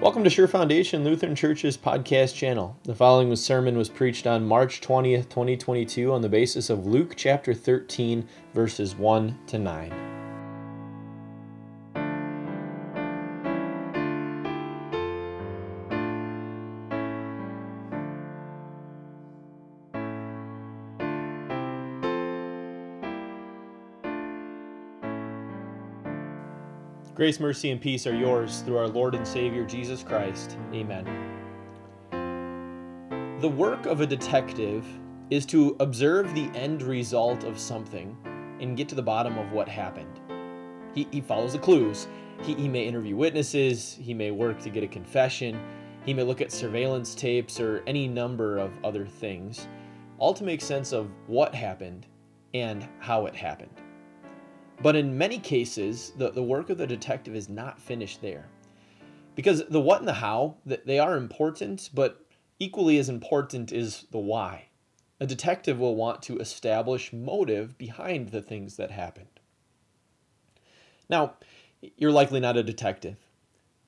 Welcome to Sure Foundation Lutheran Church's podcast channel. The following sermon was preached on March 20th, 2022, on the basis of Luke chapter 13, verses 1 to 9. Grace, mercy, and peace are yours through our Lord and Savior Jesus Christ. Amen. The work of a detective is to observe the end result of something and get to the bottom of what happened. He, he follows the clues. He, he may interview witnesses, he may work to get a confession, he may look at surveillance tapes or any number of other things, all to make sense of what happened and how it happened. But in many cases, the, the work of the detective is not finished there. Because the what and the how, they are important, but equally as important is the why. A detective will want to establish motive behind the things that happened. Now, you're likely not a detective,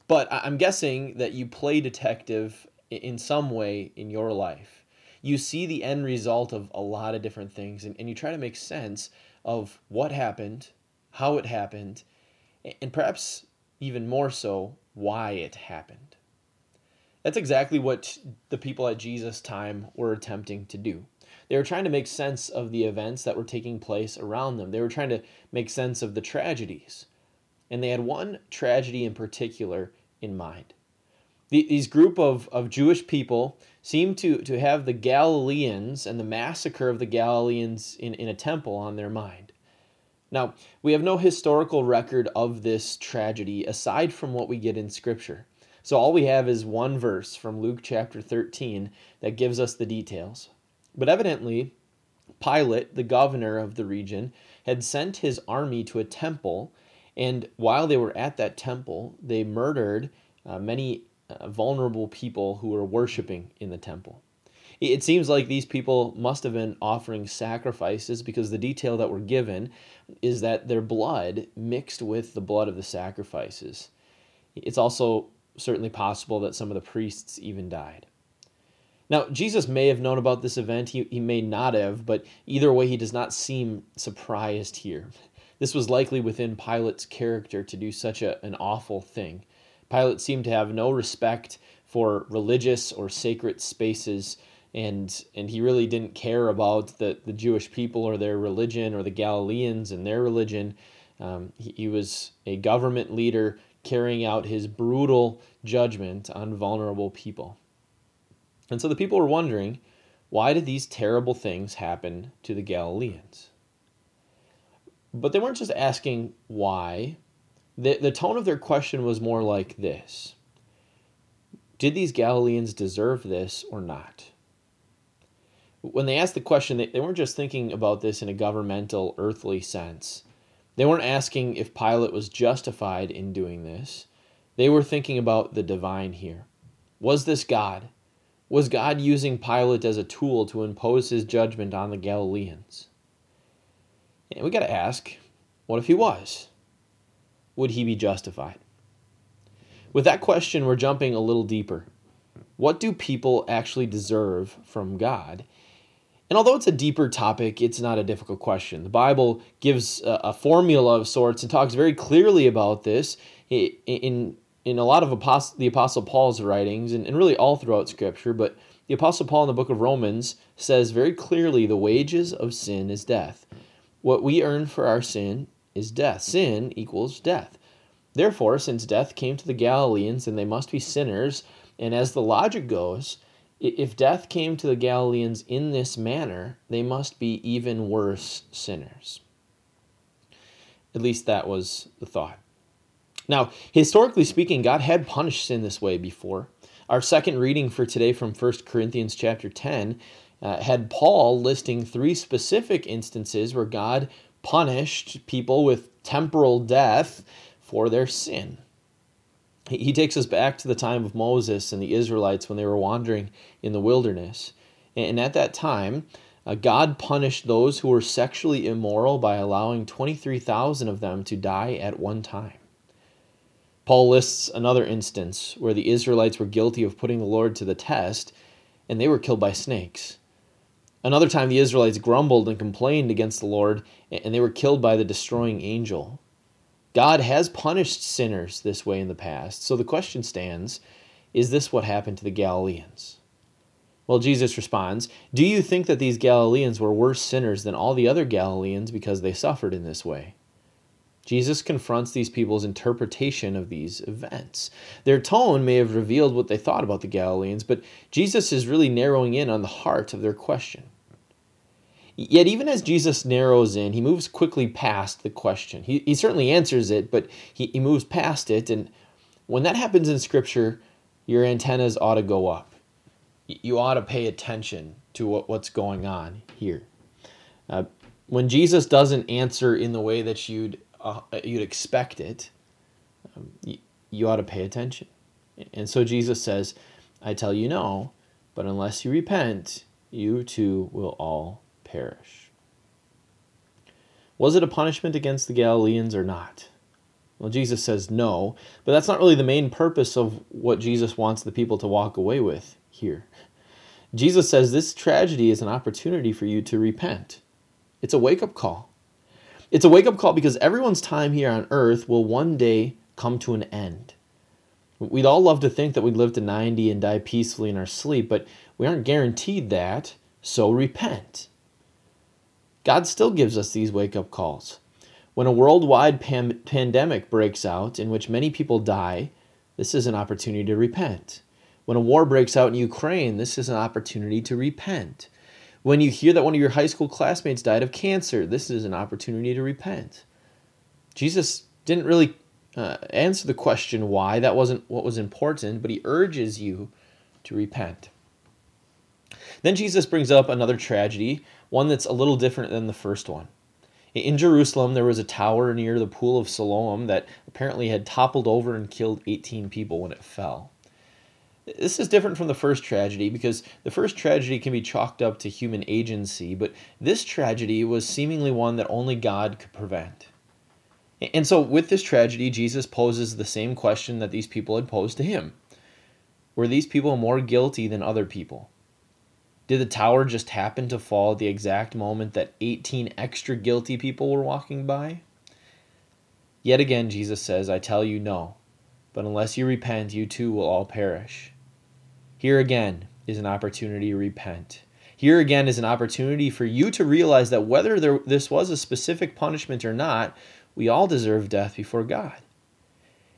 but I'm guessing that you play detective in some way in your life. You see the end result of a lot of different things, and, and you try to make sense of what happened how it happened, and perhaps even more so, why it happened. That's exactly what the people at Jesus' time were attempting to do. They were trying to make sense of the events that were taking place around them. They were trying to make sense of the tragedies. And they had one tragedy in particular in mind. these group of, of Jewish people seemed to, to have the Galileans and the massacre of the Galileans in, in a temple on their mind. Now, we have no historical record of this tragedy aside from what we get in Scripture. So all we have is one verse from Luke chapter 13 that gives us the details. But evidently, Pilate, the governor of the region, had sent his army to a temple, and while they were at that temple, they murdered uh, many uh, vulnerable people who were worshiping in the temple. It seems like these people must have been offering sacrifices because the detail that we're given is that their blood mixed with the blood of the sacrifices. It's also certainly possible that some of the priests even died. Now, Jesus may have known about this event, he, he may not have, but either way, he does not seem surprised here. This was likely within Pilate's character to do such a, an awful thing. Pilate seemed to have no respect for religious or sacred spaces and and he really didn't care about the, the Jewish people or their religion or the Galileans and their religion. Um, he, he was a government leader carrying out his brutal judgment on vulnerable people. And so the people were wondering, why did these terrible things happen to the Galileans? But they weren't just asking why. The, the tone of their question was more like this Did these Galileans deserve this or not? When they asked the question, they, they weren't just thinking about this in a governmental, earthly sense. They weren't asking if Pilate was justified in doing this. They were thinking about the divine here. Was this God? Was God using Pilate as a tool to impose his judgment on the Galileans? And we got to ask what if he was? Would he be justified? With that question, we're jumping a little deeper. What do people actually deserve from God? And although it's a deeper topic, it's not a difficult question. The Bible gives a, a formula of sorts and talks very clearly about this in in a lot of apost- the Apostle Paul's writings and, and really all throughout Scripture. But the Apostle Paul in the book of Romans says very clearly the wages of sin is death. What we earn for our sin is death. Sin equals death. Therefore, since death came to the Galileans and they must be sinners, and as the logic goes, if death came to the Galileans in this manner, they must be even worse sinners. At least that was the thought. Now, historically speaking, God had punished sin this way before. Our second reading for today from 1 Corinthians chapter 10 uh, had Paul listing three specific instances where God punished people with temporal death for their sin he takes us back to the time of Moses and the Israelites when they were wandering in the wilderness. And at that time, uh, God punished those who were sexually immoral by allowing 23,000 of them to die at one time. Paul lists another instance where the Israelites were guilty of putting the Lord to the test and they were killed by snakes. Another time, the Israelites grumbled and complained against the Lord and they were killed by the destroying angel. God has punished sinners this way in the past, so the question stands is this what happened to the Galileans? Well, Jesus responds, Do you think that these Galileans were worse sinners than all the other Galileans because they suffered in this way? Jesus confronts these people's interpretation of these events. Their tone may have revealed what they thought about the Galileans, but Jesus is really narrowing in on the heart of their question. Yet, even as Jesus narrows in, he moves quickly past the question. He, he certainly answers it, but he, he moves past it. And when that happens in Scripture, your antennas ought to go up. You ought to pay attention to what, what's going on here. Uh, when Jesus doesn't answer in the way that you'd uh, you'd expect it, um, you, you ought to pay attention. And so Jesus says, I tell you no, but unless you repent, you too will all perish. Was it a punishment against the Galileans or not? Well, Jesus says no, but that's not really the main purpose of what Jesus wants the people to walk away with here. Jesus says this tragedy is an opportunity for you to repent. It's a wake up call. It's a wake up call because everyone's time here on earth will one day come to an end. We'd all love to think that we'd live to 90 and die peacefully in our sleep, but we aren't guaranteed that, so repent. God still gives us these wake up calls. When a worldwide pam- pandemic breaks out in which many people die, this is an opportunity to repent. When a war breaks out in Ukraine, this is an opportunity to repent. When you hear that one of your high school classmates died of cancer, this is an opportunity to repent. Jesus didn't really uh, answer the question why, that wasn't what was important, but he urges you to repent. Then Jesus brings up another tragedy, one that's a little different than the first one. In Jerusalem, there was a tower near the Pool of Siloam that apparently had toppled over and killed 18 people when it fell. This is different from the first tragedy because the first tragedy can be chalked up to human agency, but this tragedy was seemingly one that only God could prevent. And so, with this tragedy, Jesus poses the same question that these people had posed to him Were these people more guilty than other people? Did the tower just happen to fall at the exact moment that 18 extra guilty people were walking by? Yet again, Jesus says, I tell you no, but unless you repent, you too will all perish. Here again is an opportunity to repent. Here again is an opportunity for you to realize that whether there, this was a specific punishment or not, we all deserve death before God.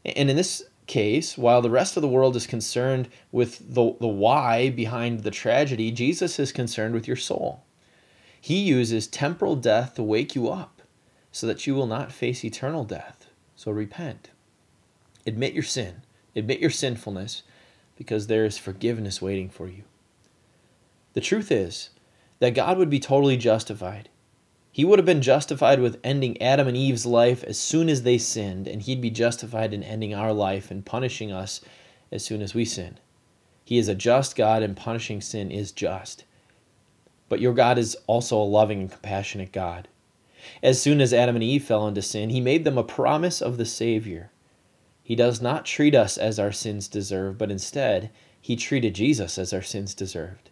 And in this case, while the rest of the world is concerned with the, the why behind the tragedy, Jesus is concerned with your soul. He uses temporal death to wake you up so that you will not face eternal death. So repent. Admit your sin, admit your sinfulness, because there is forgiveness waiting for you. The truth is that God would be totally justified. He would have been justified with ending Adam and Eve's life as soon as they sinned, and he'd be justified in ending our life and punishing us as soon as we sin. He is a just God, and punishing sin is just. But your God is also a loving and compassionate God. As soon as Adam and Eve fell into sin, he made them a promise of the Savior. He does not treat us as our sins deserve, but instead, he treated Jesus as our sins deserved.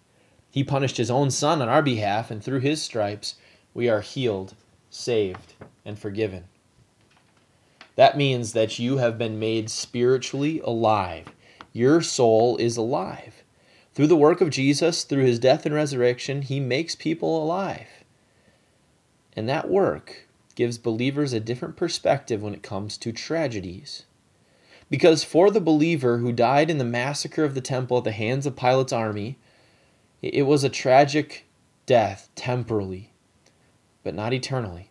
He punished his own son on our behalf, and through his stripes, we are healed, saved, and forgiven. That means that you have been made spiritually alive. Your soul is alive. Through the work of Jesus, through his death and resurrection, he makes people alive. And that work gives believers a different perspective when it comes to tragedies. Because for the believer who died in the massacre of the temple at the hands of Pilate's army, it was a tragic death temporally, but not eternally.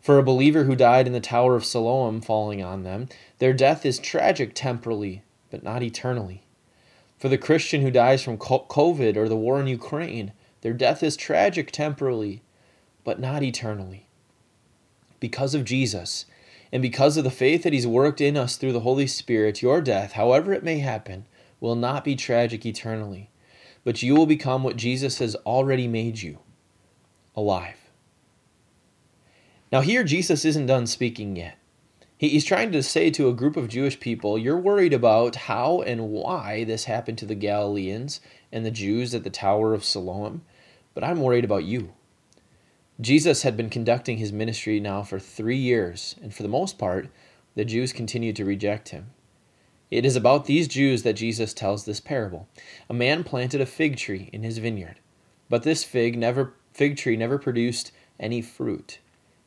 For a believer who died in the Tower of Siloam falling on them, their death is tragic temporally, but not eternally. For the Christian who dies from COVID or the war in Ukraine, their death is tragic temporally, but not eternally. Because of Jesus, and because of the faith that He's worked in us through the Holy Spirit, your death, however it may happen, will not be tragic eternally, but you will become what Jesus has already made you alive. Now, here Jesus isn't done speaking yet. He's trying to say to a group of Jewish people, You're worried about how and why this happened to the Galileans and the Jews at the Tower of Siloam, but I'm worried about you. Jesus had been conducting his ministry now for three years, and for the most part, the Jews continued to reject him. It is about these Jews that Jesus tells this parable. A man planted a fig tree in his vineyard, but this fig never fig tree never produced any fruit.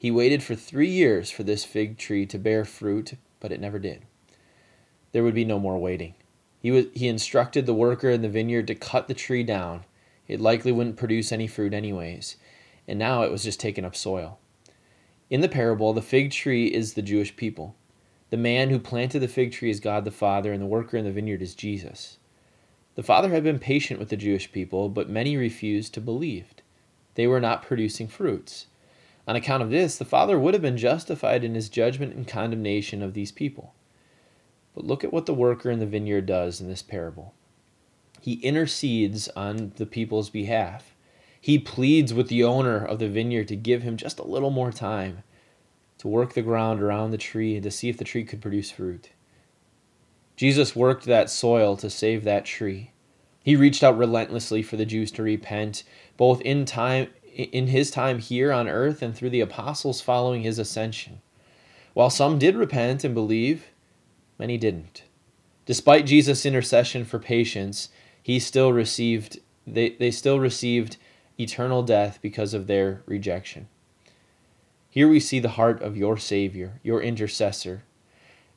He waited for 3 years for this fig tree to bear fruit, but it never did. There would be no more waiting. He was, he instructed the worker in the vineyard to cut the tree down. It likely wouldn't produce any fruit anyways and now it was just taking up soil. In the parable, the fig tree is the Jewish people. The man who planted the fig tree is God the Father, and the worker in the vineyard is Jesus. The Father had been patient with the Jewish people, but many refused to believe. They were not producing fruits. On account of this, the Father would have been justified in his judgment and condemnation of these people. But look at what the worker in the vineyard does in this parable. He intercedes on the people's behalf. He pleads with the owner of the vineyard to give him just a little more time to work the ground around the tree and to see if the tree could produce fruit. Jesus worked that soil to save that tree. He reached out relentlessly for the Jews to repent, both in time in his time here on earth and through the apostles following his ascension. While some did repent and believe, many didn't. Despite Jesus' intercession for patience, he still received they, they still received eternal death because of their rejection. Here we see the heart of your Savior, your intercessor.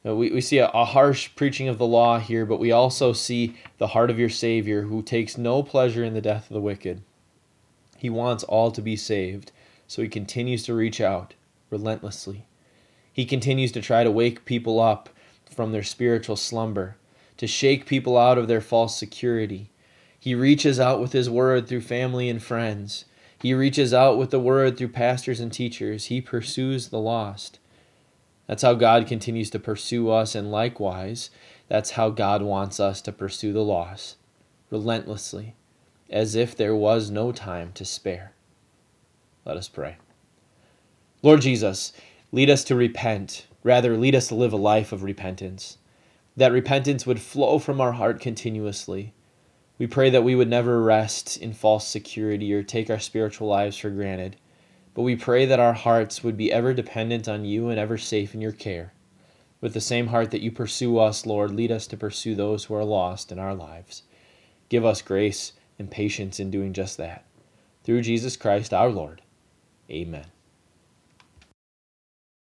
We, we see a, a harsh preaching of the law here, but we also see the heart of your Savior who takes no pleasure in the death of the wicked. He wants all to be saved, so he continues to reach out relentlessly. He continues to try to wake people up from their spiritual slumber, to shake people out of their false security, he reaches out with His word through family and friends. He reaches out with the word through pastors and teachers. He pursues the lost. That's how God continues to pursue us, and likewise, that's how God wants us to pursue the lost, relentlessly, as if there was no time to spare. Let us pray. Lord Jesus, lead us to repent, rather, lead us to live a life of repentance. That repentance would flow from our heart continuously we pray that we would never rest in false security or take our spiritual lives for granted, but we pray that our hearts would be ever dependent on you and ever safe in your care. With the same heart that you pursue us, Lord, lead us to pursue those who are lost in our lives. Give us grace and patience in doing just that. Through Jesus Christ our Lord. Amen.